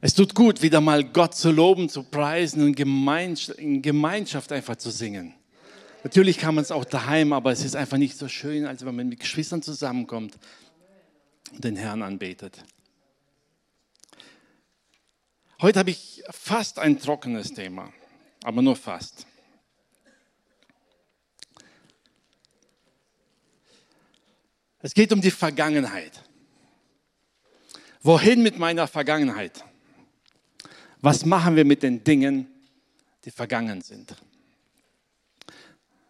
Es tut gut, wieder mal Gott zu loben, zu preisen und in Gemeinschaft einfach zu singen. Natürlich kann man es auch daheim, aber es ist einfach nicht so schön, als wenn man mit Geschwistern zusammenkommt und den Herrn anbetet. Heute habe ich fast ein trockenes Thema, aber nur fast. Es geht um die Vergangenheit. Wohin mit meiner Vergangenheit? Was machen wir mit den Dingen, die vergangen sind?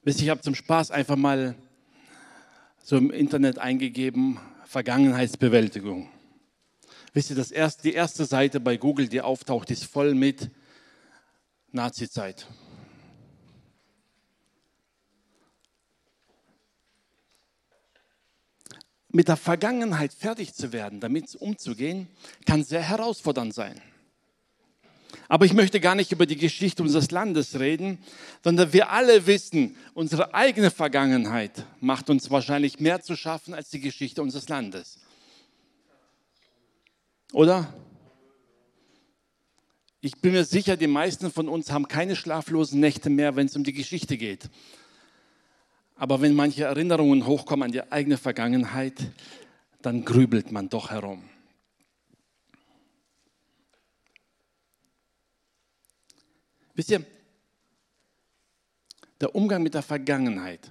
Wisst ihr, ich habe zum Spaß einfach mal so im Internet eingegeben, Vergangenheitsbewältigung. Wisst ihr, das erste, die erste Seite bei Google, die auftaucht, ist voll mit Nazi-Zeit. Mit der Vergangenheit fertig zu werden, damit umzugehen, kann sehr herausfordernd sein. Aber ich möchte gar nicht über die Geschichte unseres Landes reden, sondern wir alle wissen, unsere eigene Vergangenheit macht uns wahrscheinlich mehr zu schaffen als die Geschichte unseres Landes. Oder? Ich bin mir sicher, die meisten von uns haben keine schlaflosen Nächte mehr, wenn es um die Geschichte geht. Aber wenn manche Erinnerungen hochkommen an die eigene Vergangenheit, dann grübelt man doch herum. Wisst ihr, der Umgang mit der Vergangenheit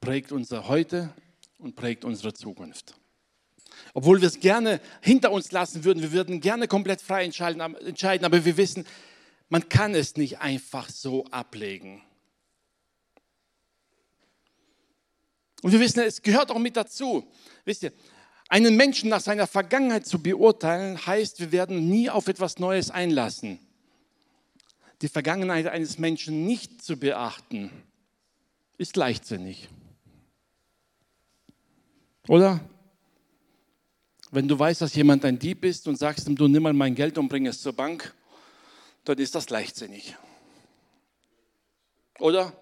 prägt unser Heute und prägt unsere Zukunft. Obwohl wir es gerne hinter uns lassen würden, wir würden gerne komplett frei entscheiden, aber wir wissen, man kann es nicht einfach so ablegen. Und wir wissen, es gehört auch mit dazu. Wisst ihr, einen Menschen nach seiner Vergangenheit zu beurteilen, heißt, wir werden nie auf etwas Neues einlassen die Vergangenheit eines Menschen nicht zu beachten, ist leichtsinnig. Oder? Wenn du weißt, dass jemand ein Dieb ist und sagst ihm, du nimm mal mein Geld und bring es zur Bank, dann ist das leichtsinnig. Oder?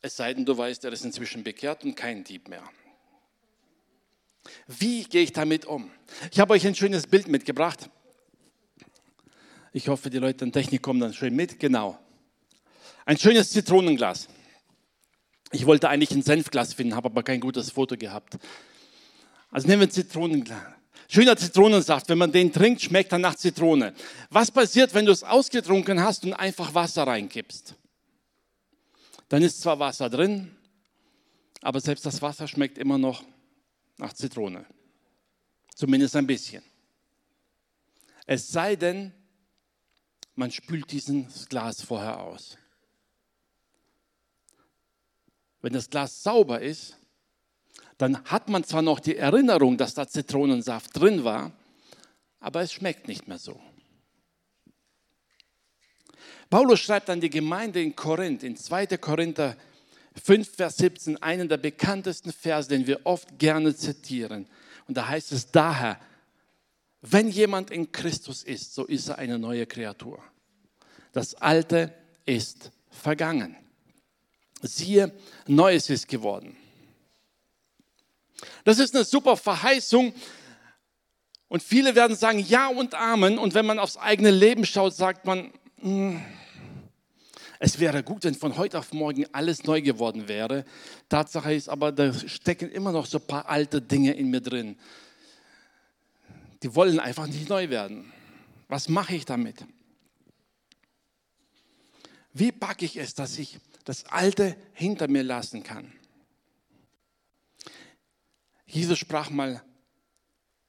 Es sei denn, du weißt, er ist inzwischen bekehrt und kein Dieb mehr. Wie gehe ich damit um? Ich habe euch ein schönes Bild mitgebracht. Ich hoffe, die Leute an Technik kommen dann schön mit. Genau. Ein schönes Zitronenglas. Ich wollte eigentlich ein Senfglas finden, habe aber kein gutes Foto gehabt. Also nehmen wir ein Zitronenglas. Schöner Zitronensaft, wenn man den trinkt, schmeckt er nach Zitrone. Was passiert, wenn du es ausgetrunken hast und einfach Wasser reinkippst? Dann ist zwar Wasser drin, aber selbst das Wasser schmeckt immer noch nach Zitrone. Zumindest ein bisschen. Es sei denn, man spült dieses Glas vorher aus. Wenn das Glas sauber ist, dann hat man zwar noch die Erinnerung, dass da Zitronensaft drin war, aber es schmeckt nicht mehr so. Paulus schreibt an die Gemeinde in Korinth, in 2. Korinther 5, Vers 17, einen der bekanntesten Verse, den wir oft gerne zitieren. Und da heißt es daher, wenn jemand in Christus ist, so ist er eine neue Kreatur. Das Alte ist vergangen. Siehe, Neues ist geworden. Das ist eine super Verheißung. Und viele werden sagen Ja und Amen. Und wenn man aufs eigene Leben schaut, sagt man, hm, es wäre gut, wenn von heute auf morgen alles neu geworden wäre. Tatsache ist aber, da stecken immer noch so ein paar alte Dinge in mir drin die wollen einfach nicht neu werden. Was mache ich damit? Wie packe ich es, dass ich das Alte hinter mir lassen kann? Jesus sprach mal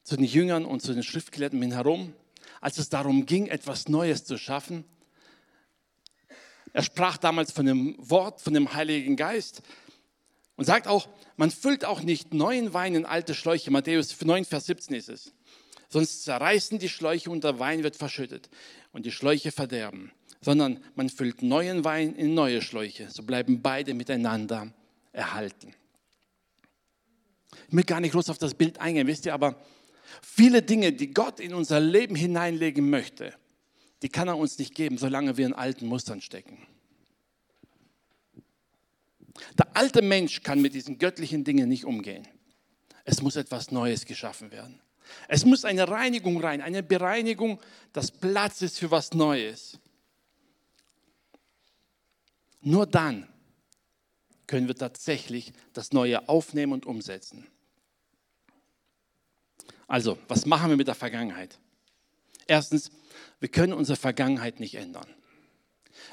zu den Jüngern und zu den Schriftgelehrten herum, als es darum ging, etwas Neues zu schaffen. Er sprach damals von dem Wort, von dem Heiligen Geist und sagt auch, man füllt auch nicht neuen Wein in alte Schläuche. Matthäus 9, Vers 17 ist es sonst zerreißen die Schläuche und der Wein wird verschüttet und die Schläuche verderben, sondern man füllt neuen Wein in neue Schläuche, so bleiben beide miteinander erhalten. Ich will gar nicht groß auf das Bild eingehen, wisst ihr, aber viele Dinge, die Gott in unser Leben hineinlegen möchte, die kann er uns nicht geben, solange wir in alten Mustern stecken. Der alte Mensch kann mit diesen göttlichen Dingen nicht umgehen. Es muss etwas Neues geschaffen werden. Es muss eine Reinigung rein, eine Bereinigung, dass Platz ist für was Neues. Nur dann können wir tatsächlich das Neue aufnehmen und umsetzen. Also, was machen wir mit der Vergangenheit? Erstens, wir können unsere Vergangenheit nicht ändern.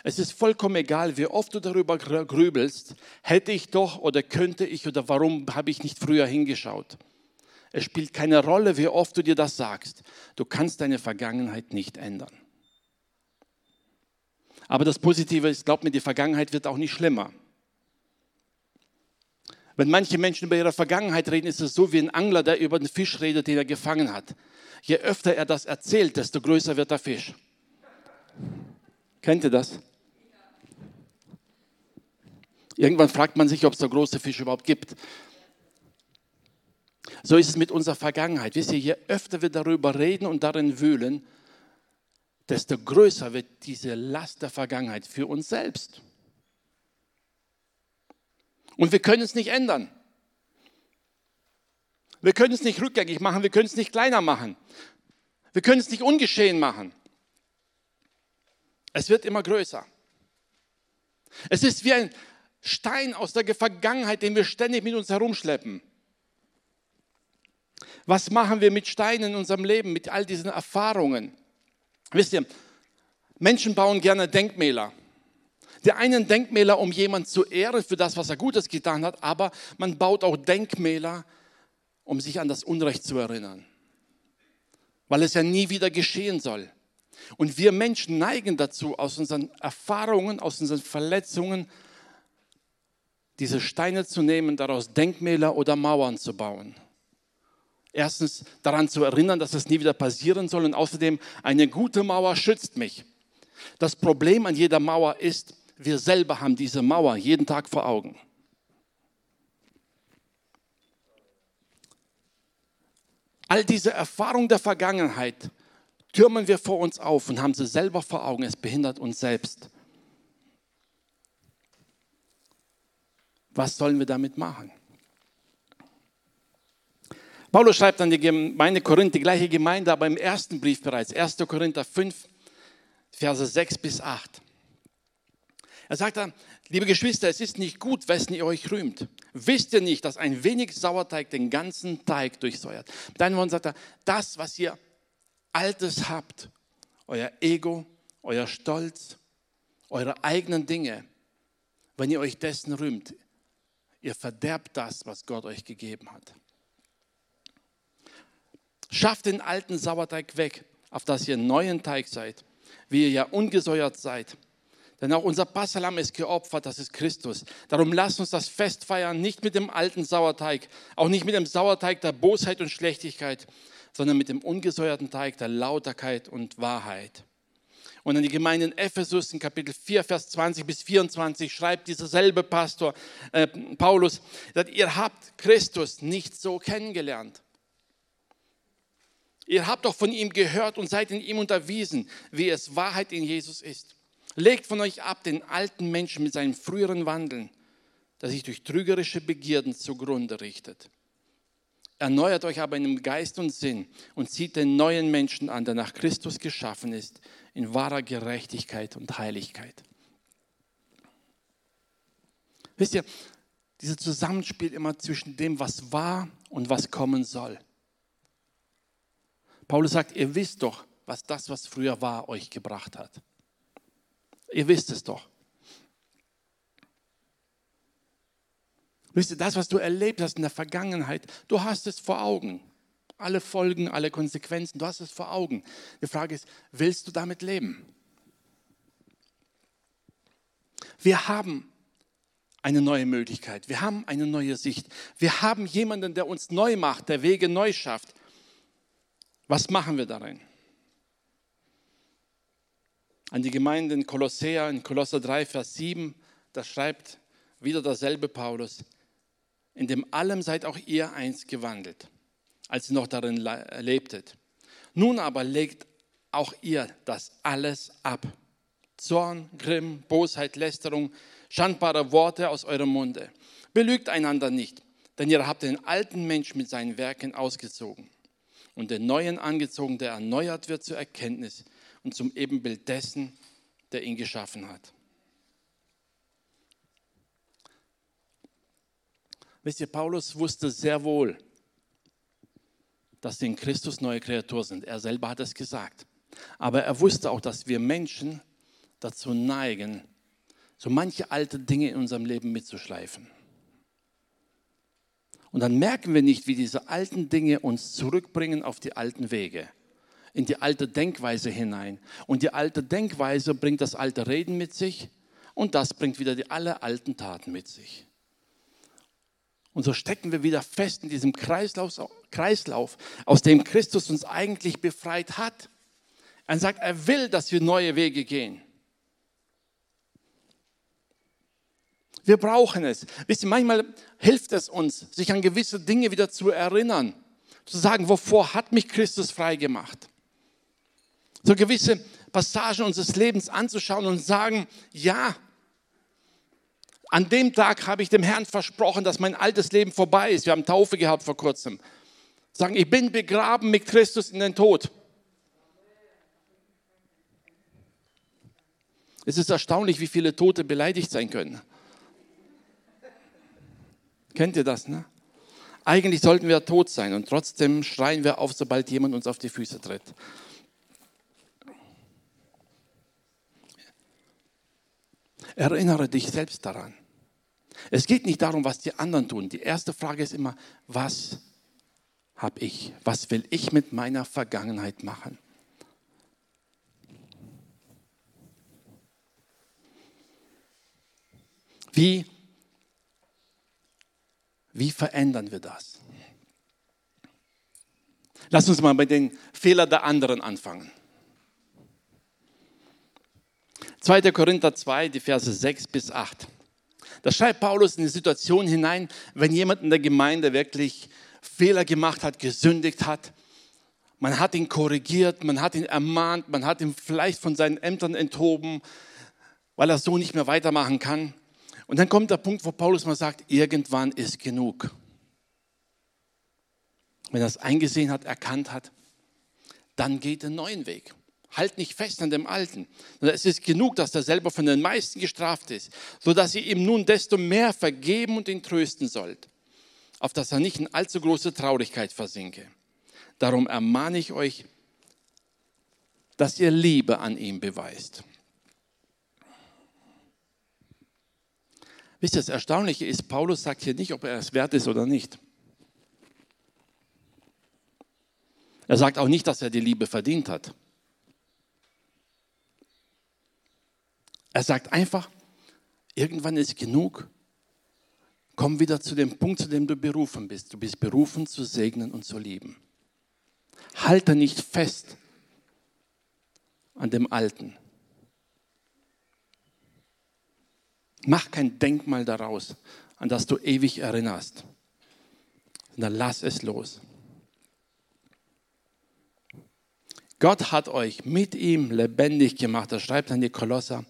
Es ist vollkommen egal, wie oft du darüber grübelst, hätte ich doch oder könnte ich oder warum habe ich nicht früher hingeschaut. Es spielt keine Rolle, wie oft du dir das sagst. Du kannst deine Vergangenheit nicht ändern. Aber das Positive ist, glaub mir, die Vergangenheit wird auch nicht schlimmer. Wenn manche Menschen über ihre Vergangenheit reden, ist es so wie ein Angler, der über den Fisch redet, den er gefangen hat. Je öfter er das erzählt, desto größer wird der Fisch. Kennt ihr das? Irgendwann fragt man sich, ob es so große Fische überhaupt gibt. So ist es mit unserer Vergangenheit. Wisst ihr, je öfter wir darüber reden und darin wühlen, desto größer wird diese Last der Vergangenheit für uns selbst. Und wir können es nicht ändern. Wir können es nicht rückgängig machen, wir können es nicht kleiner machen. Wir können es nicht ungeschehen machen. Es wird immer größer. Es ist wie ein Stein aus der Vergangenheit, den wir ständig mit uns herumschleppen. Was machen wir mit Steinen in unserem Leben, mit all diesen Erfahrungen? Wisst ihr, Menschen bauen gerne Denkmäler. Der einen Denkmäler, um jemanden zu ehren für das, was er Gutes getan hat, aber man baut auch Denkmäler, um sich an das Unrecht zu erinnern, weil es ja nie wieder geschehen soll. Und wir Menschen neigen dazu, aus unseren Erfahrungen, aus unseren Verletzungen, diese Steine zu nehmen, daraus Denkmäler oder Mauern zu bauen. Erstens daran zu erinnern, dass es nie wieder passieren soll und außerdem eine gute Mauer schützt mich. Das Problem an jeder Mauer ist, wir selber haben diese Mauer jeden Tag vor Augen. All diese Erfahrungen der Vergangenheit türmen wir vor uns auf und haben sie selber vor Augen. Es behindert uns selbst. Was sollen wir damit machen? Paulus schreibt an die Gemeinde Korinth, die gleiche Gemeinde, aber im ersten Brief bereits, 1. Korinther 5, Verse 6 bis 8. Er sagt dann, liebe Geschwister, es ist nicht gut, wessen ihr euch rühmt. Wisst ihr nicht, dass ein wenig Sauerteig den ganzen Teig durchsäuert? Mit anderen Worten sagt er, das, was ihr Altes habt, euer Ego, euer Stolz, eure eigenen Dinge, wenn ihr euch dessen rühmt, ihr verderbt das, was Gott euch gegeben hat. Schafft den alten Sauerteig weg, auf dass ihr neuen Teig seid, wie ihr ja ungesäuert seid. Denn auch unser Passalam ist geopfert, das ist Christus. Darum lasst uns das Fest feiern, nicht mit dem alten Sauerteig, auch nicht mit dem Sauerteig der Bosheit und Schlechtigkeit, sondern mit dem ungesäuerten Teig der Lauterkeit und Wahrheit. Und an die Gemeinde in Ephesus in Kapitel 4, Vers 20 bis 24 schreibt dieser selbe Pastor äh, Paulus, dass ihr habt Christus nicht so kennengelernt. Ihr habt doch von ihm gehört und seid in ihm unterwiesen, wie es Wahrheit in Jesus ist. Legt von euch ab den alten Menschen mit seinem früheren Wandeln, der sich durch trügerische Begierden zugrunde richtet. Erneuert euch aber in dem Geist und Sinn und zieht den neuen Menschen an, der nach Christus geschaffen ist, in wahrer Gerechtigkeit und Heiligkeit. Wisst ihr, dieses Zusammenspiel immer zwischen dem, was war und was kommen soll. Paulus sagt, ihr wisst doch, was das, was früher war, euch gebracht hat. Ihr wisst es doch. Wisst ihr, das, was du erlebt hast in der Vergangenheit, du hast es vor Augen. Alle Folgen, alle Konsequenzen, du hast es vor Augen. Die Frage ist, willst du damit leben? Wir haben eine neue Möglichkeit. Wir haben eine neue Sicht. Wir haben jemanden, der uns neu macht, der Wege neu schafft. Was machen wir darin? An die Gemeinde in Kolossea, in Kolosser 3, Vers 7, da schreibt wieder derselbe Paulus, in dem allem seid auch ihr einst gewandelt, als ihr noch darin lebtet. Nun aber legt auch ihr das alles ab. Zorn, Grimm, Bosheit, Lästerung, schandbare Worte aus eurem Munde. Belügt einander nicht, denn ihr habt den alten Mensch mit seinen Werken ausgezogen und den Neuen angezogen, der erneuert wird zur Erkenntnis und zum Ebenbild dessen, der ihn geschaffen hat. Wisst ihr, Paulus wusste sehr wohl, dass sie in Christus neue Kreatur sind. Er selber hat es gesagt. Aber er wusste auch, dass wir Menschen dazu neigen, so manche alte Dinge in unserem Leben mitzuschleifen. Und dann merken wir nicht, wie diese alten Dinge uns zurückbringen auf die alten Wege, in die alte Denkweise hinein. Und die alte Denkweise bringt das alte Reden mit sich und das bringt wieder die alle alten Taten mit sich. Und so stecken wir wieder fest in diesem Kreislauf, Kreislauf, aus dem Christus uns eigentlich befreit hat. Er sagt, er will, dass wir neue Wege gehen. Wir brauchen es. Wisst ihr, manchmal hilft es uns, sich an gewisse Dinge wieder zu erinnern. Zu sagen, wovor hat mich Christus frei gemacht? So gewisse Passagen unseres Lebens anzuschauen und sagen, ja, an dem Tag habe ich dem Herrn versprochen, dass mein altes Leben vorbei ist. Wir haben Taufe gehabt vor kurzem. Sagen, ich bin begraben mit Christus in den Tod. Es ist erstaunlich, wie viele Tote beleidigt sein können. Kennt ihr das, ne? Eigentlich sollten wir tot sein und trotzdem schreien wir auf, sobald jemand uns auf die Füße tritt. Erinnere dich selbst daran. Es geht nicht darum, was die anderen tun. Die erste Frage ist immer, was habe ich? Was will ich mit meiner Vergangenheit machen? Wie, wie verändern wir das? Lass uns mal bei den Fehlern der anderen anfangen. 2. Korinther 2, die Verse 6 bis 8. Da schreibt Paulus in die Situation hinein, wenn jemand in der Gemeinde wirklich Fehler gemacht hat, gesündigt hat. Man hat ihn korrigiert, man hat ihn ermahnt, man hat ihn vielleicht von seinen Ämtern enthoben, weil er so nicht mehr weitermachen kann. Und dann kommt der Punkt, wo Paulus mal sagt, irgendwann ist genug. Wenn er es eingesehen hat, erkannt hat, dann geht den neuen Weg. Halt nicht fest an dem Alten. Es ist genug, dass er selber von den meisten gestraft ist, sodass ihr ihm nun desto mehr vergeben und ihn trösten sollt, auf dass er nicht in allzu große Traurigkeit versinke. Darum ermahne ich euch, dass ihr Liebe an ihm beweist. Wisst ihr, das Erstaunliche ist, Paulus sagt hier nicht, ob er es wert ist oder nicht. Er sagt auch nicht, dass er die Liebe verdient hat. Er sagt einfach, irgendwann ist genug. Komm wieder zu dem Punkt, zu dem du berufen bist. Du bist berufen zu segnen und zu lieben. Halte nicht fest an dem Alten. Mach kein Denkmal daraus, an das du ewig erinnerst. Dann lass es los. Gott hat euch mit ihm lebendig gemacht. Er schreibt an die Kolosser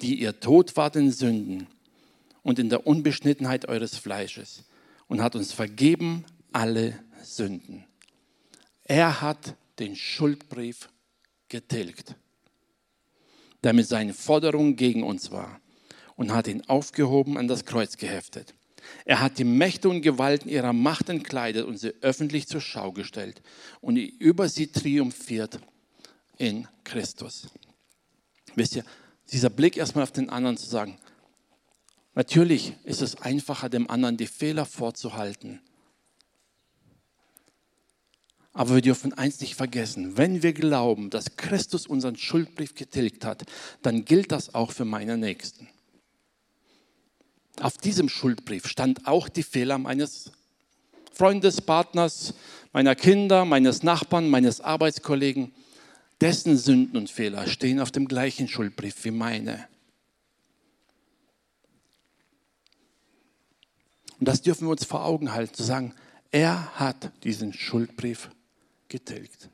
die ihr tot wart in Sünden und in der Unbeschnittenheit eures Fleisches und hat uns vergeben alle Sünden. Er hat den Schuldbrief getilgt, der mit seinen Forderungen gegen uns war und hat ihn aufgehoben an das Kreuz geheftet. Er hat die Mächte und Gewalten ihrer Macht entkleidet und sie öffentlich zur Schau gestellt und über sie triumphiert in Christus. Wisst ihr, dieser Blick erstmal auf den anderen zu sagen, natürlich ist es einfacher, dem anderen die Fehler vorzuhalten. Aber wir dürfen eins nicht vergessen, wenn wir glauben, dass Christus unseren Schuldbrief getilgt hat, dann gilt das auch für meine Nächsten. Auf diesem Schuldbrief stand auch die Fehler meines Freundes, Partners, meiner Kinder, meines Nachbarn, meines Arbeitskollegen. Dessen Sünden und Fehler stehen auf dem gleichen Schuldbrief wie meine. Und das dürfen wir uns vor Augen halten, zu sagen, er hat diesen Schuldbrief getilgt.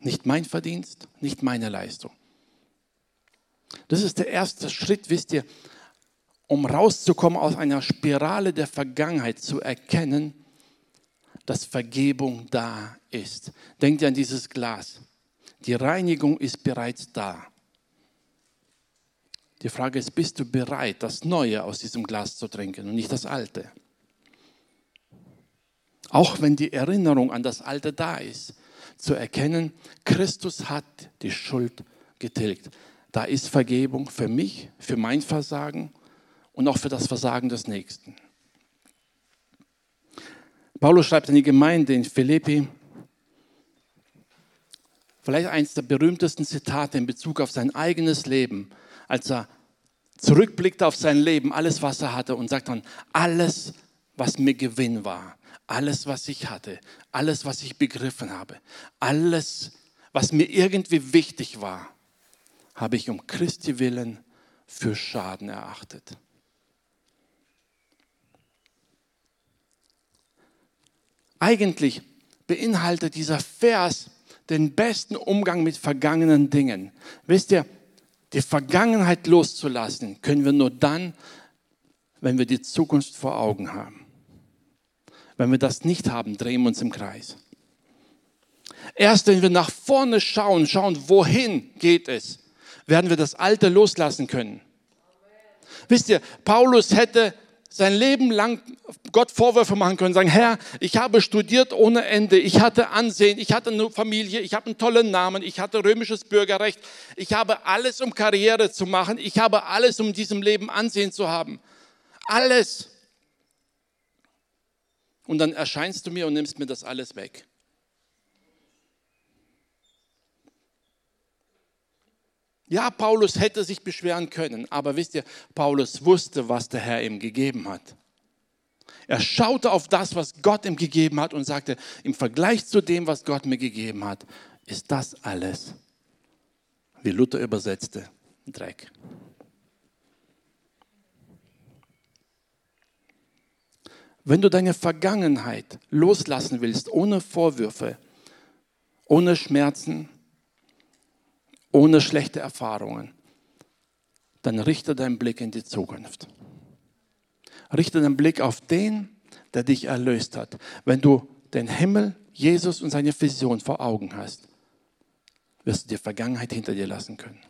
Nicht mein Verdienst, nicht meine Leistung. Das ist der erste Schritt, wisst ihr, um rauszukommen aus einer Spirale der Vergangenheit, zu erkennen, dass Vergebung da ist. Denkt ihr an dieses Glas. Die Reinigung ist bereits da. Die Frage ist, bist du bereit, das Neue aus diesem Glas zu trinken und nicht das Alte? Auch wenn die Erinnerung an das Alte da ist, zu erkennen, Christus hat die Schuld getilgt. Da ist Vergebung für mich, für mein Versagen und auch für das Versagen des Nächsten. Paulus schreibt an die Gemeinde in Philippi, vielleicht eines der berühmtesten Zitate in Bezug auf sein eigenes Leben, als er zurückblickt auf sein Leben, alles, was er hatte und sagt dann, alles, was mir Gewinn war, alles, was ich hatte, alles, was ich begriffen habe, alles, was mir irgendwie wichtig war, habe ich um Christi willen für Schaden erachtet. Eigentlich beinhaltet dieser Vers den besten Umgang mit vergangenen Dingen. Wisst ihr, die Vergangenheit loszulassen können wir nur dann, wenn wir die Zukunft vor Augen haben. Wenn wir das nicht haben, drehen wir uns im Kreis. Erst wenn wir nach vorne schauen, schauen, wohin geht es, werden wir das Alte loslassen können. Wisst ihr, Paulus hätte sein Leben lang Gott Vorwürfe machen können, sagen, Herr, ich habe studiert ohne Ende, ich hatte Ansehen, ich hatte eine Familie, ich habe einen tollen Namen, ich hatte römisches Bürgerrecht, ich habe alles, um Karriere zu machen, ich habe alles, um diesem Leben Ansehen zu haben. Alles. Und dann erscheinst du mir und nimmst mir das alles weg. Ja, Paulus hätte sich beschweren können, aber wisst ihr, Paulus wusste, was der Herr ihm gegeben hat. Er schaute auf das, was Gott ihm gegeben hat und sagte, im Vergleich zu dem, was Gott mir gegeben hat, ist das alles, wie Luther übersetzte, Dreck. Wenn du deine Vergangenheit loslassen willst, ohne Vorwürfe, ohne Schmerzen, ohne schlechte Erfahrungen, dann richte deinen Blick in die Zukunft. Richte deinen Blick auf den, der dich erlöst hat. Wenn du den Himmel, Jesus und seine Vision vor Augen hast, wirst du die Vergangenheit hinter dir lassen können.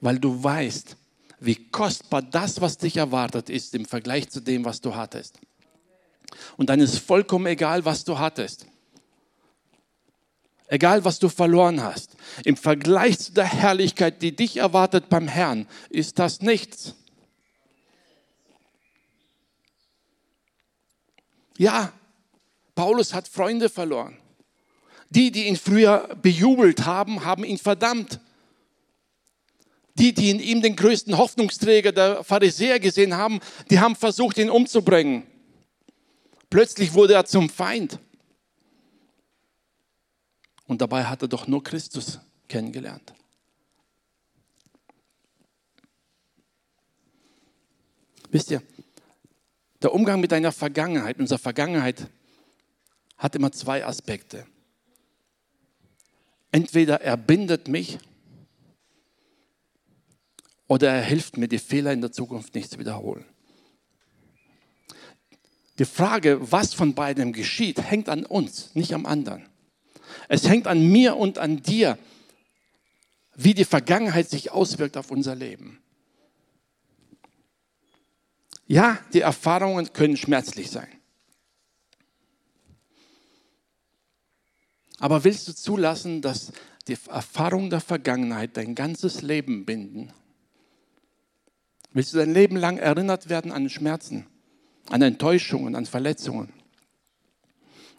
Weil du weißt, wie kostbar das, was dich erwartet, ist im Vergleich zu dem, was du hattest. Und dann ist vollkommen egal, was du hattest. Egal, was du verloren hast. Im Vergleich zu der Herrlichkeit, die dich erwartet beim Herrn, ist das nichts. Ja, Paulus hat Freunde verloren. Die, die ihn früher bejubelt haben, haben ihn verdammt. Die, die in ihm den größten Hoffnungsträger der Pharisäer gesehen haben, die haben versucht, ihn umzubringen. Plötzlich wurde er zum Feind. Und dabei hat er doch nur Christus kennengelernt. Wisst ihr, der Umgang mit deiner Vergangenheit, unserer Vergangenheit, hat immer zwei Aspekte. Entweder er bindet mich oder er hilft mir, die Fehler in der Zukunft nicht zu wiederholen. Die Frage, was von beidem geschieht, hängt an uns, nicht am anderen. Es hängt an mir und an dir, wie die Vergangenheit sich auswirkt auf unser Leben. Ja, die Erfahrungen können schmerzlich sein. Aber willst du zulassen, dass die Erfahrungen der Vergangenheit dein ganzes Leben binden? Willst du dein Leben lang erinnert werden an Schmerzen, an Enttäuschungen, an Verletzungen,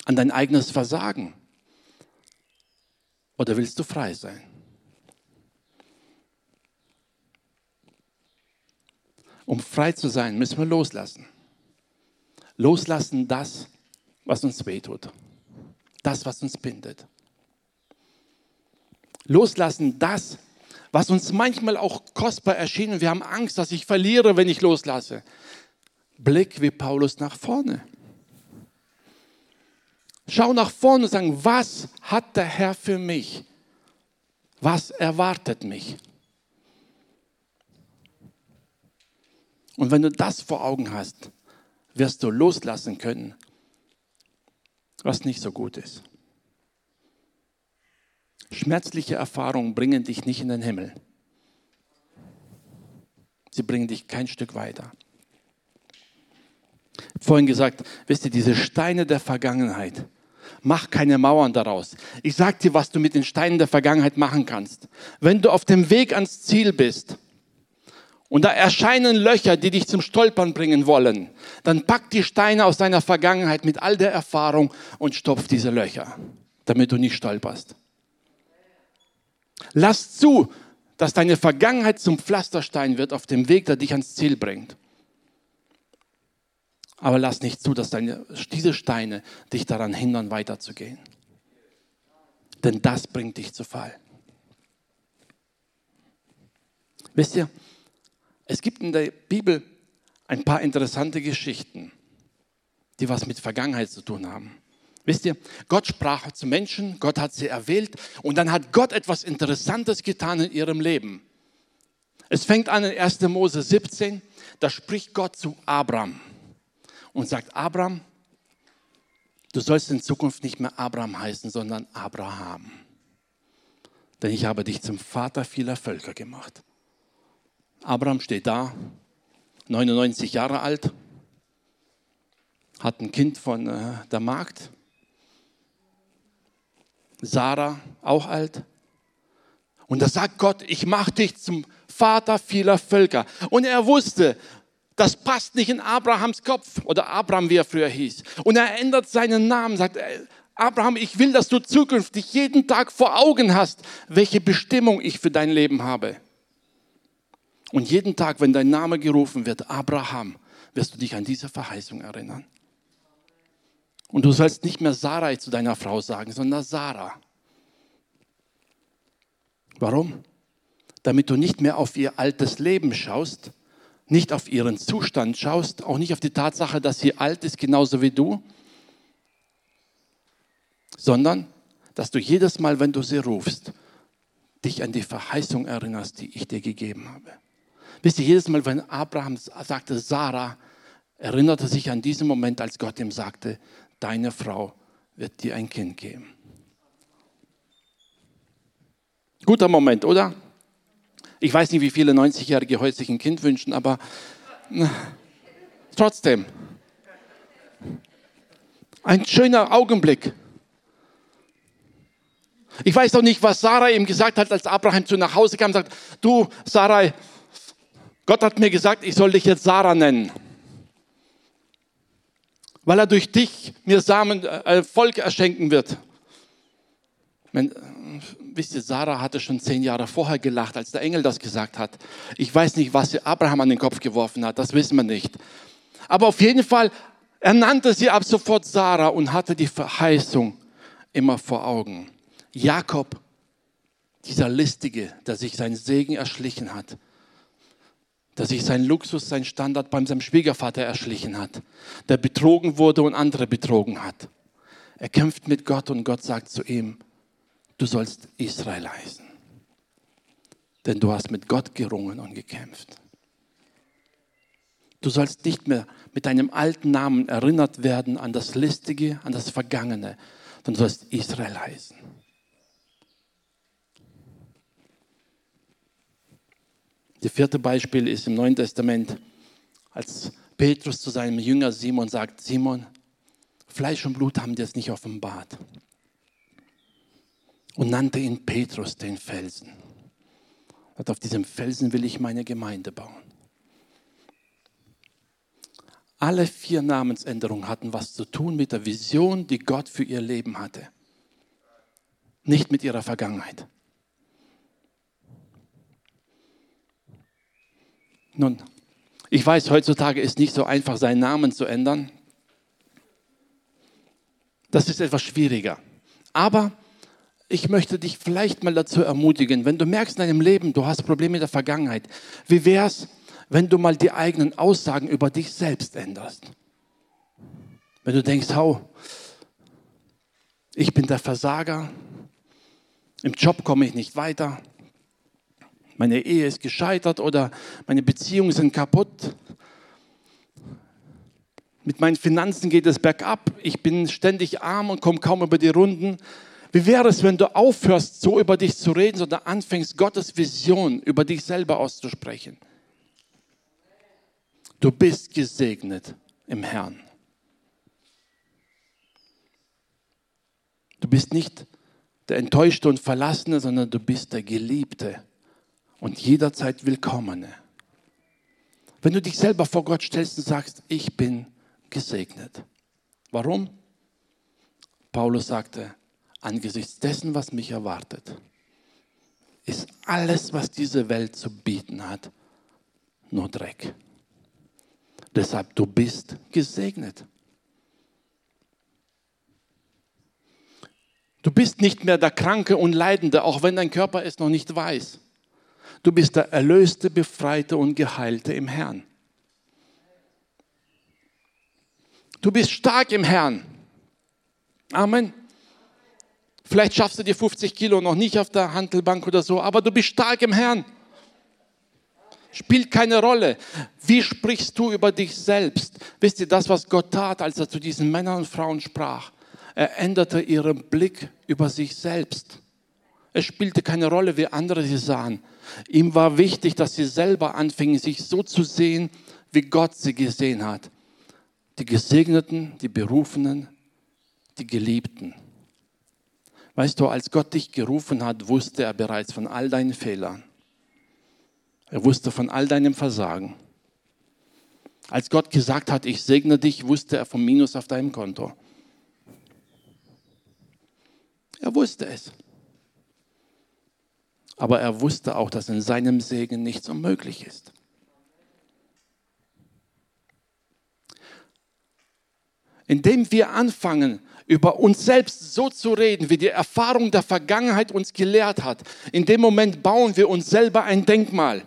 an dein eigenes Versagen? Oder willst du frei sein? Um frei zu sein, müssen wir loslassen. Loslassen das, was uns wehtut. Das, was uns bindet. Loslassen das, was uns manchmal auch kostbar erschien. Wir haben Angst, dass ich verliere, wenn ich loslasse. Blick wie Paulus nach vorne. Schau nach vorne und sagen, was hat der Herr für mich? Was erwartet mich? Und wenn du das vor Augen hast, wirst du loslassen können was nicht so gut ist. Schmerzliche Erfahrungen bringen dich nicht in den Himmel. Sie bringen dich kein Stück weiter. Vorhin gesagt, wisst ihr, diese Steine der Vergangenheit, mach keine Mauern daraus. Ich sag dir, was du mit den Steinen der Vergangenheit machen kannst. Wenn du auf dem Weg ans Ziel bist und da erscheinen Löcher, die dich zum Stolpern bringen wollen, dann pack die Steine aus deiner Vergangenheit mit all der Erfahrung und stopf diese Löcher, damit du nicht stolperst. Lass zu, dass deine Vergangenheit zum Pflasterstein wird auf dem Weg, der dich ans Ziel bringt. Aber lass nicht zu, dass deine, diese Steine dich daran hindern, weiterzugehen. Denn das bringt dich zu Fall. Wisst ihr, es gibt in der Bibel ein paar interessante Geschichten, die was mit Vergangenheit zu tun haben. Wisst ihr, Gott sprach zu Menschen, Gott hat sie erwählt und dann hat Gott etwas Interessantes getan in ihrem Leben. Es fängt an in 1. Mose 17, da spricht Gott zu Abraham und sagt, Abraham, du sollst in Zukunft nicht mehr Abraham heißen, sondern Abraham. Denn ich habe dich zum Vater vieler Völker gemacht. Abraham steht da, 99 Jahre alt, hat ein Kind von äh, der Magd Sarah, auch alt. Und da sagt Gott, ich mache dich zum Vater vieler Völker. Und er wusste, das passt nicht in Abrahams Kopf oder Abraham, wie er früher hieß. Und er ändert seinen Namen, sagt, Abraham, ich will, dass du zukünftig jeden Tag vor Augen hast, welche Bestimmung ich für dein Leben habe. Und jeden Tag, wenn dein Name gerufen wird, Abraham, wirst du dich an diese Verheißung erinnern. Und du sollst nicht mehr Sarai zu deiner Frau sagen, sondern Sarah. Warum? Damit du nicht mehr auf ihr altes Leben schaust, nicht auf ihren Zustand schaust, auch nicht auf die Tatsache, dass sie alt ist, genauso wie du, sondern dass du jedes Mal, wenn du sie rufst, dich an die Verheißung erinnerst, die ich dir gegeben habe. Wisst ihr, jedes Mal, wenn Abraham sagte Sarah, erinnerte sich an diesen Moment, als Gott ihm sagte, deine Frau wird dir ein Kind geben. Guter Moment, oder? Ich weiß nicht, wie viele 90-Jährige heute sich ein Kind wünschen, aber na, trotzdem. Ein schöner Augenblick. Ich weiß auch nicht, was Sarah ihm gesagt hat, als Abraham zu nach Hause kam und sagt, du Sarah, Gott hat mir gesagt, ich soll dich jetzt Sarah nennen weil er durch dich mir Samen, äh, Volk erschenken wird. Wenn, wisst ihr, Sarah hatte schon zehn Jahre vorher gelacht, als der Engel das gesagt hat. Ich weiß nicht, was sie Abraham an den Kopf geworfen hat, das wissen wir nicht. Aber auf jeden Fall, er nannte sie ab sofort Sarah und hatte die Verheißung immer vor Augen. Jakob, dieser Listige, der sich seinen Segen erschlichen hat, der sich sein Luxus, sein Standard beim seinem Schwiegervater erschlichen hat, der betrogen wurde und andere betrogen hat. Er kämpft mit Gott und Gott sagt zu ihm, du sollst Israel heißen, denn du hast mit Gott gerungen und gekämpft. Du sollst nicht mehr mit deinem alten Namen erinnert werden an das Listige, an das Vergangene, sondern du sollst Israel heißen. Das vierte Beispiel ist im Neuen Testament, als Petrus zu seinem Jünger Simon sagt, Simon, Fleisch und Blut haben dir es nicht offenbart. Und nannte ihn Petrus den Felsen. Und auf diesem Felsen will ich meine Gemeinde bauen. Alle vier Namensänderungen hatten was zu tun mit der Vision, die Gott für ihr Leben hatte. Nicht mit ihrer Vergangenheit. Nun, ich weiß, heutzutage ist nicht so einfach, seinen Namen zu ändern. Das ist etwas schwieriger. Aber ich möchte dich vielleicht mal dazu ermutigen, wenn du merkst in deinem Leben, du hast Probleme mit der Vergangenheit, wie wäre es, wenn du mal die eigenen Aussagen über dich selbst änderst? Wenn du denkst, hau, ich bin der Versager, im Job komme ich nicht weiter, meine Ehe ist gescheitert oder meine Beziehungen sind kaputt. Mit meinen Finanzen geht es bergab. Ich bin ständig arm und komme kaum über die Runden. Wie wäre es, wenn du aufhörst, so über dich zu reden, sondern anfängst, Gottes Vision über dich selber auszusprechen? Du bist gesegnet im Herrn. Du bist nicht der Enttäuschte und Verlassene, sondern du bist der Geliebte und jederzeit Willkommene. Wenn du dich selber vor Gott stellst und sagst, ich bin gesegnet. Warum? Paulus sagte, angesichts dessen, was mich erwartet, ist alles, was diese Welt zu bieten hat, nur Dreck. Deshalb, du bist gesegnet. Du bist nicht mehr der Kranke und Leidende, auch wenn dein Körper es noch nicht weiß. Du bist der Erlöste, Befreite und Geheilte im Herrn. Du bist stark im Herrn. Amen. Vielleicht schaffst du die 50 Kilo noch nicht auf der Handelbank oder so, aber du bist stark im Herrn. Spielt keine Rolle. Wie sprichst du über dich selbst? Wisst ihr, das, was Gott tat, als er zu diesen Männern und Frauen sprach, er änderte ihren Blick über sich selbst. Es spielte keine Rolle, wie andere sie sahen. Ihm war wichtig, dass sie selber anfingen, sich so zu sehen, wie Gott sie gesehen hat die Gesegneten, die Berufenen, die Geliebten. Weißt du, als Gott dich gerufen hat, wusste er bereits von all deinen Fehlern. Er wusste von all deinem Versagen. Als Gott gesagt hat, ich segne dich, wusste er vom Minus auf deinem Konto. Er wusste es. Aber er wusste auch, dass in seinem Segen nichts unmöglich ist. indem wir anfangen, über uns selbst so zu reden, wie die Erfahrung der Vergangenheit uns gelehrt hat, in dem Moment bauen wir uns selber ein Denkmal.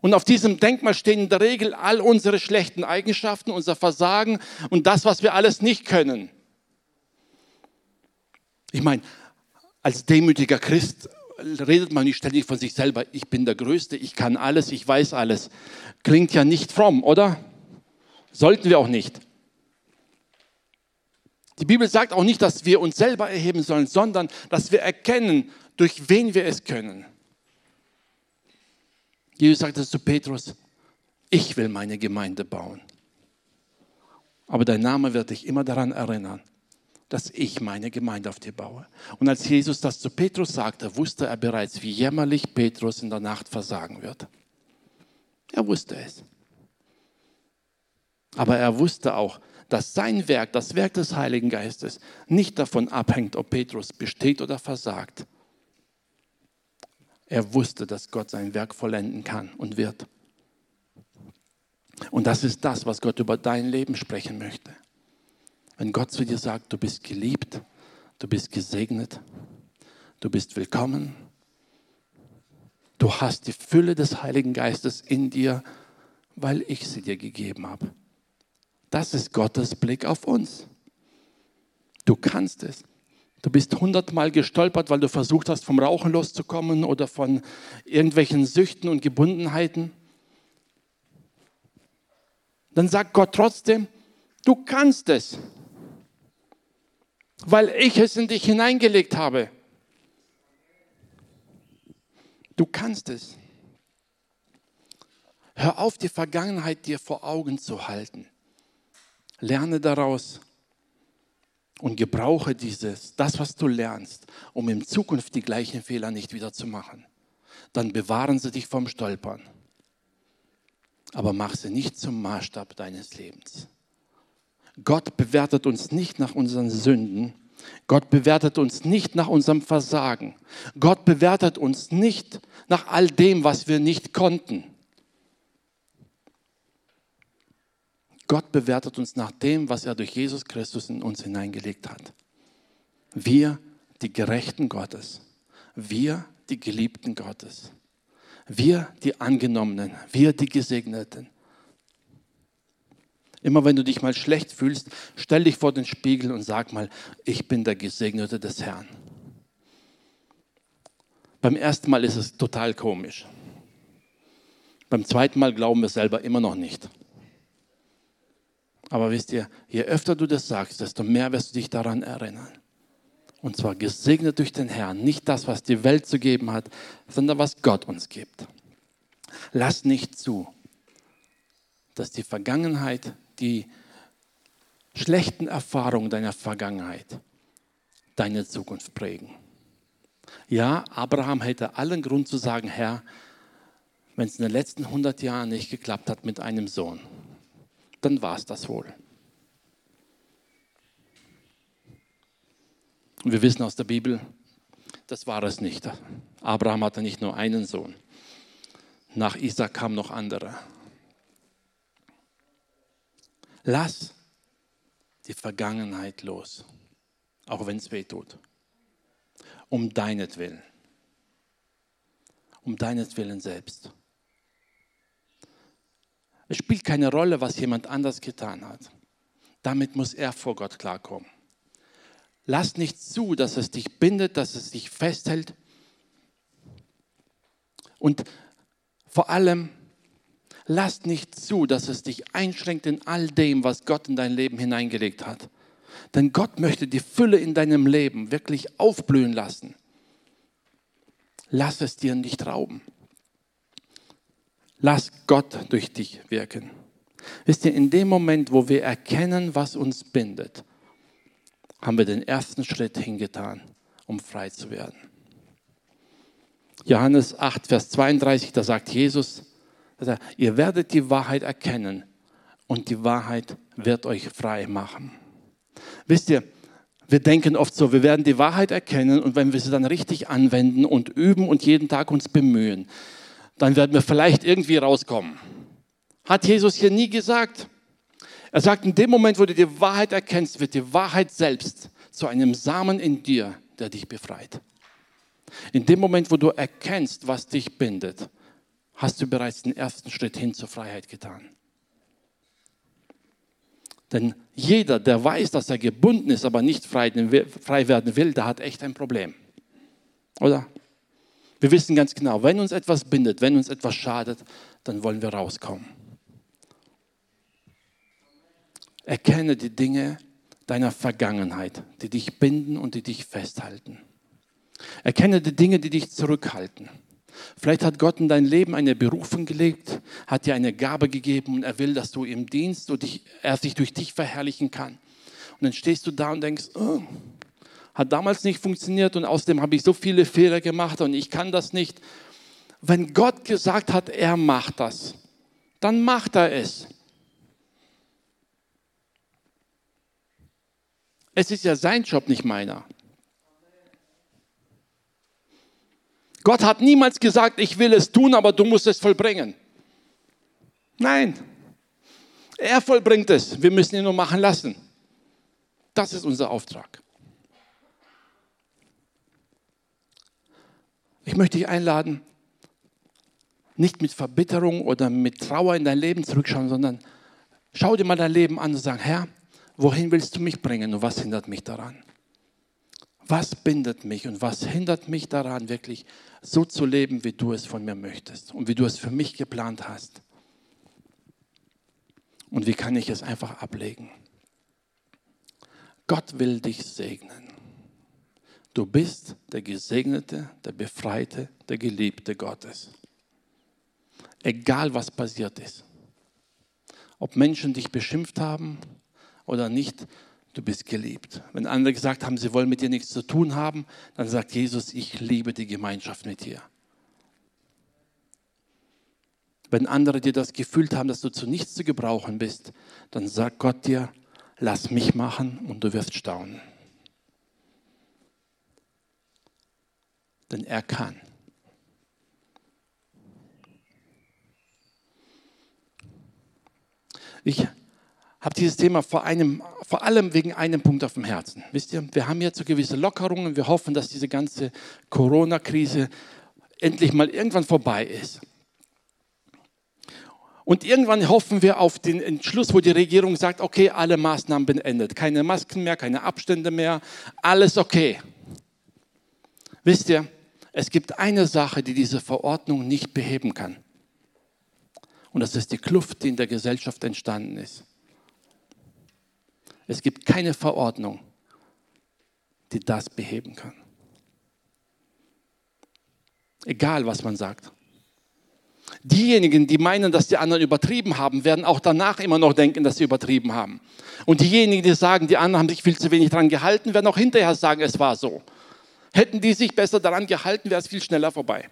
Und auf diesem Denkmal stehen in der Regel all unsere schlechten Eigenschaften, unser Versagen und das, was wir alles nicht können. Ich meine, als demütiger Christ redet man nicht ständig von sich selber, ich bin der Größte, ich kann alles, ich weiß alles. Klingt ja nicht fromm, oder? Sollten wir auch nicht. Die Bibel sagt auch nicht, dass wir uns selber erheben sollen, sondern dass wir erkennen, durch wen wir es können. Jesus sagte zu Petrus, ich will meine Gemeinde bauen. Aber dein Name wird dich immer daran erinnern, dass ich meine Gemeinde auf dir baue. Und als Jesus das zu Petrus sagte, wusste er bereits, wie jämmerlich Petrus in der Nacht versagen wird. Er wusste es. Aber er wusste auch, dass sein Werk, das Werk des Heiligen Geistes, nicht davon abhängt, ob Petrus besteht oder versagt. Er wusste, dass Gott sein Werk vollenden kann und wird. Und das ist das, was Gott über dein Leben sprechen möchte. Wenn Gott zu dir sagt, du bist geliebt, du bist gesegnet, du bist willkommen, du hast die Fülle des Heiligen Geistes in dir, weil ich sie dir gegeben habe. Das ist Gottes Blick auf uns. Du kannst es. Du bist hundertmal gestolpert, weil du versucht hast, vom Rauchen loszukommen oder von irgendwelchen Süchten und Gebundenheiten. Dann sagt Gott trotzdem, du kannst es, weil ich es in dich hineingelegt habe. Du kannst es. Hör auf, die Vergangenheit dir vor Augen zu halten. Lerne daraus und gebrauche dieses, das, was du lernst, um in Zukunft die gleichen Fehler nicht wieder zu machen. Dann bewahren sie dich vom Stolpern. Aber mach sie nicht zum Maßstab deines Lebens. Gott bewertet uns nicht nach unseren Sünden. Gott bewertet uns nicht nach unserem Versagen. Gott bewertet uns nicht nach all dem, was wir nicht konnten. Gott bewertet uns nach dem, was er durch Jesus Christus in uns hineingelegt hat. Wir, die Gerechten Gottes. Wir, die Geliebten Gottes. Wir, die Angenommenen. Wir, die Gesegneten. Immer wenn du dich mal schlecht fühlst, stell dich vor den Spiegel und sag mal, ich bin der Gesegnete des Herrn. Beim ersten Mal ist es total komisch. Beim zweiten Mal glauben wir selber immer noch nicht. Aber wisst ihr, je öfter du das sagst, desto mehr wirst du dich daran erinnern. Und zwar gesegnet durch den Herrn, nicht das, was die Welt zu geben hat, sondern was Gott uns gibt. Lass nicht zu, dass die Vergangenheit, die schlechten Erfahrungen deiner Vergangenheit deine Zukunft prägen. Ja, Abraham hätte allen Grund zu sagen, Herr, wenn es in den letzten 100 Jahren nicht geklappt hat mit einem Sohn, dann war es das wohl. Und wir wissen aus der Bibel, das war es nicht. Abraham hatte nicht nur einen Sohn. Nach Isaac kamen noch andere. Lass die Vergangenheit los, auch wenn es weh tut. Um deinetwillen. Um deinetwillen selbst. Es spielt keine Rolle, was jemand anders getan hat. Damit muss er vor Gott klarkommen. Lass nicht zu, dass es dich bindet, dass es dich festhält. Und vor allem, lass nicht zu, dass es dich einschränkt in all dem, was Gott in dein Leben hineingelegt hat. Denn Gott möchte die Fülle in deinem Leben wirklich aufblühen lassen. Lass es dir nicht rauben. Lass Gott durch dich wirken. Wisst ihr, in dem Moment, wo wir erkennen, was uns bindet, haben wir den ersten Schritt hingetan, um frei zu werden. Johannes 8, Vers 32, da sagt Jesus, ihr werdet die Wahrheit erkennen und die Wahrheit wird euch frei machen. Wisst ihr, wir denken oft so, wir werden die Wahrheit erkennen und wenn wir sie dann richtig anwenden und üben und jeden Tag uns bemühen, dann werden wir vielleicht irgendwie rauskommen. Hat Jesus hier nie gesagt. Er sagt, in dem Moment, wo du die Wahrheit erkennst, wird die Wahrheit selbst zu einem Samen in dir, der dich befreit. In dem Moment, wo du erkennst, was dich bindet, hast du bereits den ersten Schritt hin zur Freiheit getan. Denn jeder, der weiß, dass er gebunden ist, aber nicht frei, werden will, der hat echt ein Problem. Oder? Wir wissen ganz genau, wenn uns etwas bindet, wenn uns etwas schadet, dann wollen wir rauskommen. Erkenne die Dinge deiner Vergangenheit, die dich binden und die dich festhalten. Erkenne die Dinge, die dich zurückhalten. Vielleicht hat Gott in dein Leben eine Berufung gelegt, hat dir eine Gabe gegeben und er will, dass du im Dienst und dich, er sich durch dich verherrlichen kann. Und dann stehst du da und denkst, oh, hat damals nicht funktioniert und außerdem habe ich so viele Fehler gemacht und ich kann das nicht. Wenn Gott gesagt hat, er macht das, dann macht er es. Es ist ja sein Job, nicht meiner. Gott hat niemals gesagt, ich will es tun, aber du musst es vollbringen. Nein, er vollbringt es. Wir müssen ihn nur machen lassen. Das ist unser Auftrag. Ich möchte dich einladen, nicht mit Verbitterung oder mit Trauer in dein Leben zurückschauen, sondern schau dir mal dein Leben an und sag, Herr, wohin willst du mich bringen und was hindert mich daran? Was bindet mich und was hindert mich daran, wirklich so zu leben, wie du es von mir möchtest und wie du es für mich geplant hast? Und wie kann ich es einfach ablegen? Gott will dich segnen. Du bist der Gesegnete, der Befreite, der Geliebte Gottes. Egal was passiert ist. Ob Menschen dich beschimpft haben oder nicht, du bist geliebt. Wenn andere gesagt haben, sie wollen mit dir nichts zu tun haben, dann sagt Jesus, ich liebe die Gemeinschaft mit dir. Wenn andere dir das gefühlt haben, dass du zu nichts zu gebrauchen bist, dann sagt Gott dir, lass mich machen und du wirst staunen. Denn er kann. Ich habe dieses Thema vor, einem, vor allem wegen einem Punkt auf dem Herzen. Wisst ihr, wir haben jetzt so gewisse Lockerungen. Wir hoffen, dass diese ganze Corona-Krise endlich mal irgendwann vorbei ist. Und irgendwann hoffen wir auf den Entschluss, wo die Regierung sagt, okay, alle Maßnahmen beendet. Keine Masken mehr, keine Abstände mehr, alles okay. Wisst ihr, es gibt eine Sache, die diese Verordnung nicht beheben kann. Und das ist die Kluft, die in der Gesellschaft entstanden ist. Es gibt keine Verordnung, die das beheben kann. Egal, was man sagt. Diejenigen, die meinen, dass die anderen übertrieben haben, werden auch danach immer noch denken, dass sie übertrieben haben. Und diejenigen, die sagen, die anderen haben sich viel zu wenig daran gehalten, werden auch hinterher sagen, es war so. Hätten die sich besser daran gehalten, wäre es viel schneller vorbei.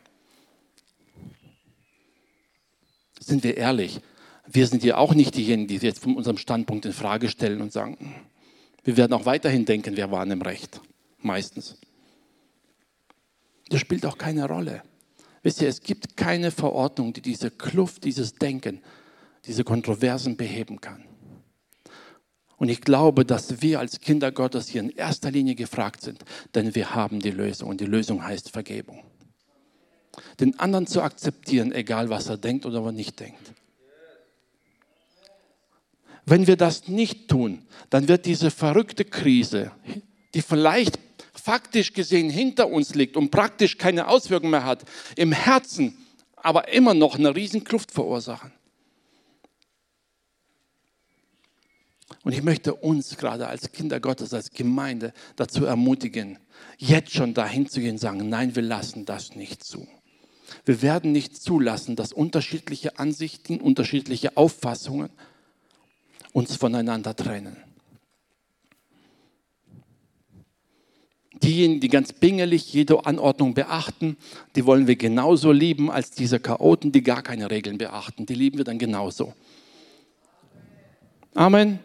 Sind wir ehrlich, wir sind ja auch nicht diejenigen, die jetzt von unserem Standpunkt in Frage stellen und sagen, wir werden auch weiterhin denken, wir waren im Recht. Meistens. Das spielt auch keine Rolle. Wisst ihr, es gibt keine Verordnung, die diese Kluft, dieses Denken, diese Kontroversen beheben kann. Und ich glaube, dass wir als Kinder Gottes hier in erster Linie gefragt sind, denn wir haben die Lösung und die Lösung heißt Vergebung. Den anderen zu akzeptieren, egal was er denkt oder was er nicht denkt. Wenn wir das nicht tun, dann wird diese verrückte Krise, die vielleicht faktisch gesehen hinter uns liegt und praktisch keine Auswirkungen mehr hat, im Herzen aber immer noch eine riesen Kluft verursachen. Und ich möchte uns gerade als Kinder Gottes, als Gemeinde dazu ermutigen, jetzt schon dahin zu gehen und sagen, nein, wir lassen das nicht zu. Wir werden nicht zulassen, dass unterschiedliche Ansichten, unterschiedliche Auffassungen uns voneinander trennen. Diejenigen, die ganz pingelig jede Anordnung beachten, die wollen wir genauso lieben als diese Chaoten, die gar keine Regeln beachten. Die lieben wir dann genauso. Amen.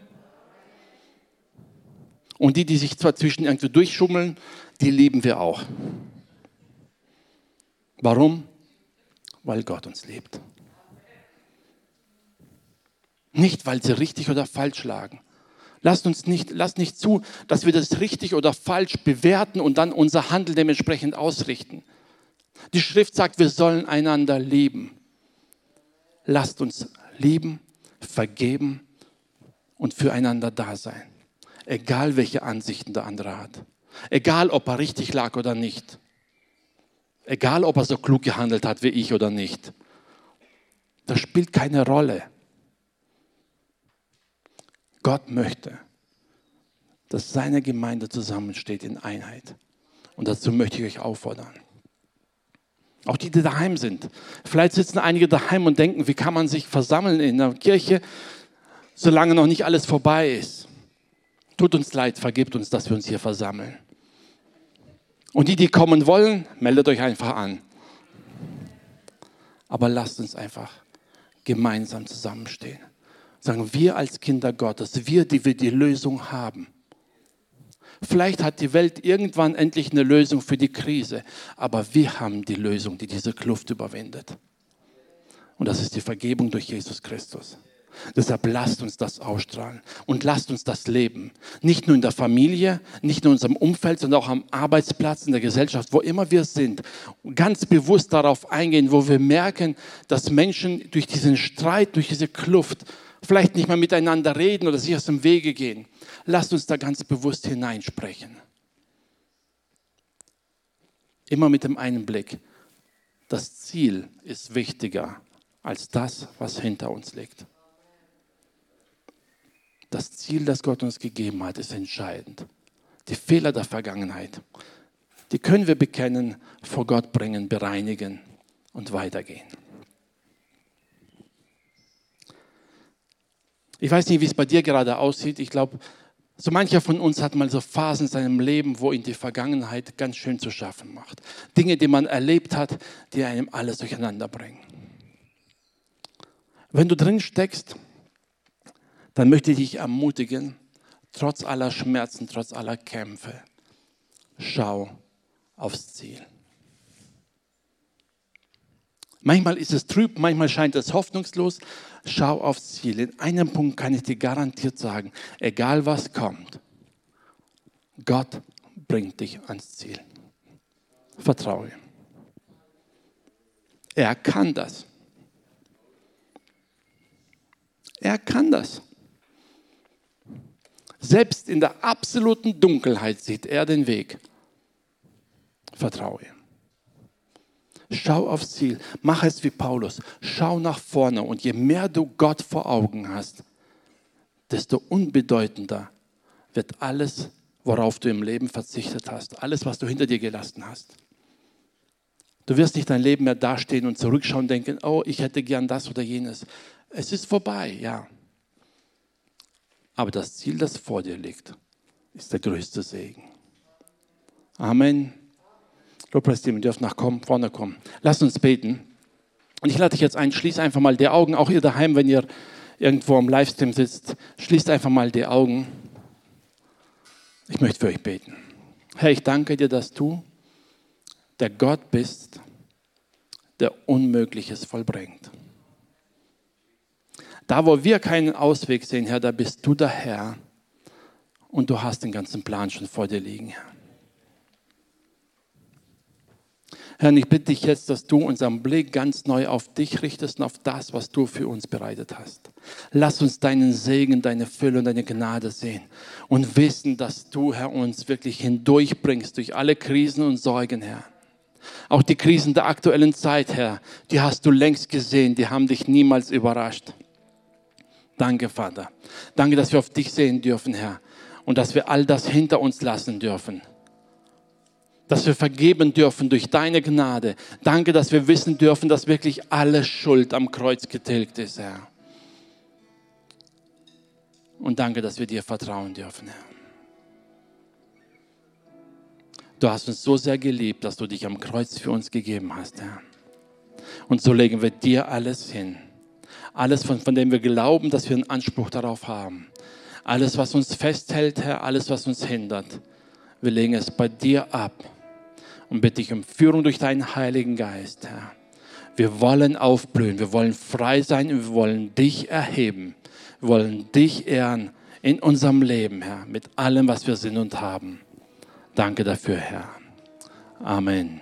Und die, die sich zwar zwischen irgendwie durchschummeln, die lieben wir auch. Warum? Weil Gott uns liebt. Nicht, weil sie richtig oder falsch schlagen. Lasst uns nicht, lasst nicht zu, dass wir das richtig oder falsch bewerten und dann unser Handeln dementsprechend ausrichten. Die Schrift sagt, wir sollen einander lieben. Lasst uns lieben, vergeben und füreinander da sein. Egal welche Ansichten der andere hat. Egal ob er richtig lag oder nicht. Egal ob er so klug gehandelt hat wie ich oder nicht. Das spielt keine Rolle. Gott möchte, dass seine Gemeinde zusammensteht in Einheit. Und dazu möchte ich euch auffordern. Auch die, die daheim sind. Vielleicht sitzen einige daheim und denken, wie kann man sich versammeln in der Kirche, solange noch nicht alles vorbei ist. Tut uns leid, vergebt uns, dass wir uns hier versammeln. Und die, die kommen wollen, meldet euch einfach an. Aber lasst uns einfach gemeinsam zusammenstehen. Sagen wir als Kinder Gottes, wir, die wir die Lösung haben. Vielleicht hat die Welt irgendwann endlich eine Lösung für die Krise, aber wir haben die Lösung, die diese Kluft überwindet. Und das ist die Vergebung durch Jesus Christus. Deshalb lasst uns das ausstrahlen und lasst uns das leben. Nicht nur in der Familie, nicht nur in unserem Umfeld, sondern auch am Arbeitsplatz, in der Gesellschaft, wo immer wir sind. Ganz bewusst darauf eingehen, wo wir merken, dass Menschen durch diesen Streit, durch diese Kluft vielleicht nicht mehr miteinander reden oder sich aus dem Wege gehen. Lasst uns da ganz bewusst hineinsprechen. Immer mit dem einen Blick. Das Ziel ist wichtiger als das, was hinter uns liegt. Das Ziel, das Gott uns gegeben hat, ist entscheidend. Die Fehler der Vergangenheit, die können wir bekennen, vor Gott bringen, bereinigen und weitergehen. Ich weiß nicht, wie es bei dir gerade aussieht. Ich glaube, so mancher von uns hat mal so Phasen in seinem Leben, wo ihn die Vergangenheit ganz schön zu schaffen macht. Dinge, die man erlebt hat, die einem alles durcheinander bringen. Wenn du drin steckst, dann möchte ich dich ermutigen, trotz aller Schmerzen, trotz aller Kämpfe, schau aufs Ziel. Manchmal ist es trüb, manchmal scheint es hoffnungslos. Schau aufs Ziel. In einem Punkt kann ich dir garantiert sagen, egal was kommt, Gott bringt dich ans Ziel. Vertraue. Er kann das. Er kann das. Selbst in der absoluten Dunkelheit sieht er den Weg. Vertraue. Schau aufs Ziel. Mach es wie Paulus. Schau nach vorne. Und je mehr du Gott vor Augen hast, desto unbedeutender wird alles, worauf du im Leben verzichtet hast, alles, was du hinter dir gelassen hast. Du wirst nicht dein Leben mehr dastehen und zurückschauen und denken, oh, ich hätte gern das oder jenes. Es ist vorbei, ja. Aber das Ziel, das vor dir liegt, ist der größte Segen. Amen. Lobpreisteam, ihr dürft nach vorne kommen. Lass uns beten. Und ich lade dich jetzt ein, schließ einfach mal die Augen, auch ihr daheim, wenn ihr irgendwo am Livestream sitzt, schließt einfach mal die Augen. Ich möchte für euch beten. Herr, ich danke dir, dass du der Gott bist, der Unmögliches vollbringt. Da, wo wir keinen Ausweg sehen, Herr, da bist du der Herr und du hast den ganzen Plan schon vor dir liegen, Herr. Herr, ich bitte dich jetzt, dass du unseren Blick ganz neu auf dich richtest und auf das, was du für uns bereitet hast. Lass uns deinen Segen, deine Fülle und deine Gnade sehen und wissen, dass du, Herr, uns wirklich hindurchbringst durch alle Krisen und Sorgen, Herr. Auch die Krisen der aktuellen Zeit, Herr, die hast du längst gesehen, die haben dich niemals überrascht. Danke, Vater. Danke, dass wir auf dich sehen dürfen, Herr, und dass wir all das hinter uns lassen dürfen. Dass wir vergeben dürfen durch deine Gnade. Danke, dass wir wissen dürfen, dass wirklich alle Schuld am Kreuz getilgt ist, Herr. Und danke, dass wir dir vertrauen dürfen, Herr. Du hast uns so sehr geliebt, dass du dich am Kreuz für uns gegeben hast, Herr. Und so legen wir dir alles hin. Alles, von, von dem wir glauben, dass wir einen Anspruch darauf haben. Alles, was uns festhält, Herr, alles, was uns hindert. Wir legen es bei dir ab und bitte dich um Führung durch deinen Heiligen Geist, Herr. Wir wollen aufblühen, wir wollen frei sein und wir wollen dich erheben. Wir wollen dich ehren in unserem Leben, Herr, mit allem, was wir sind und haben. Danke dafür, Herr. Amen.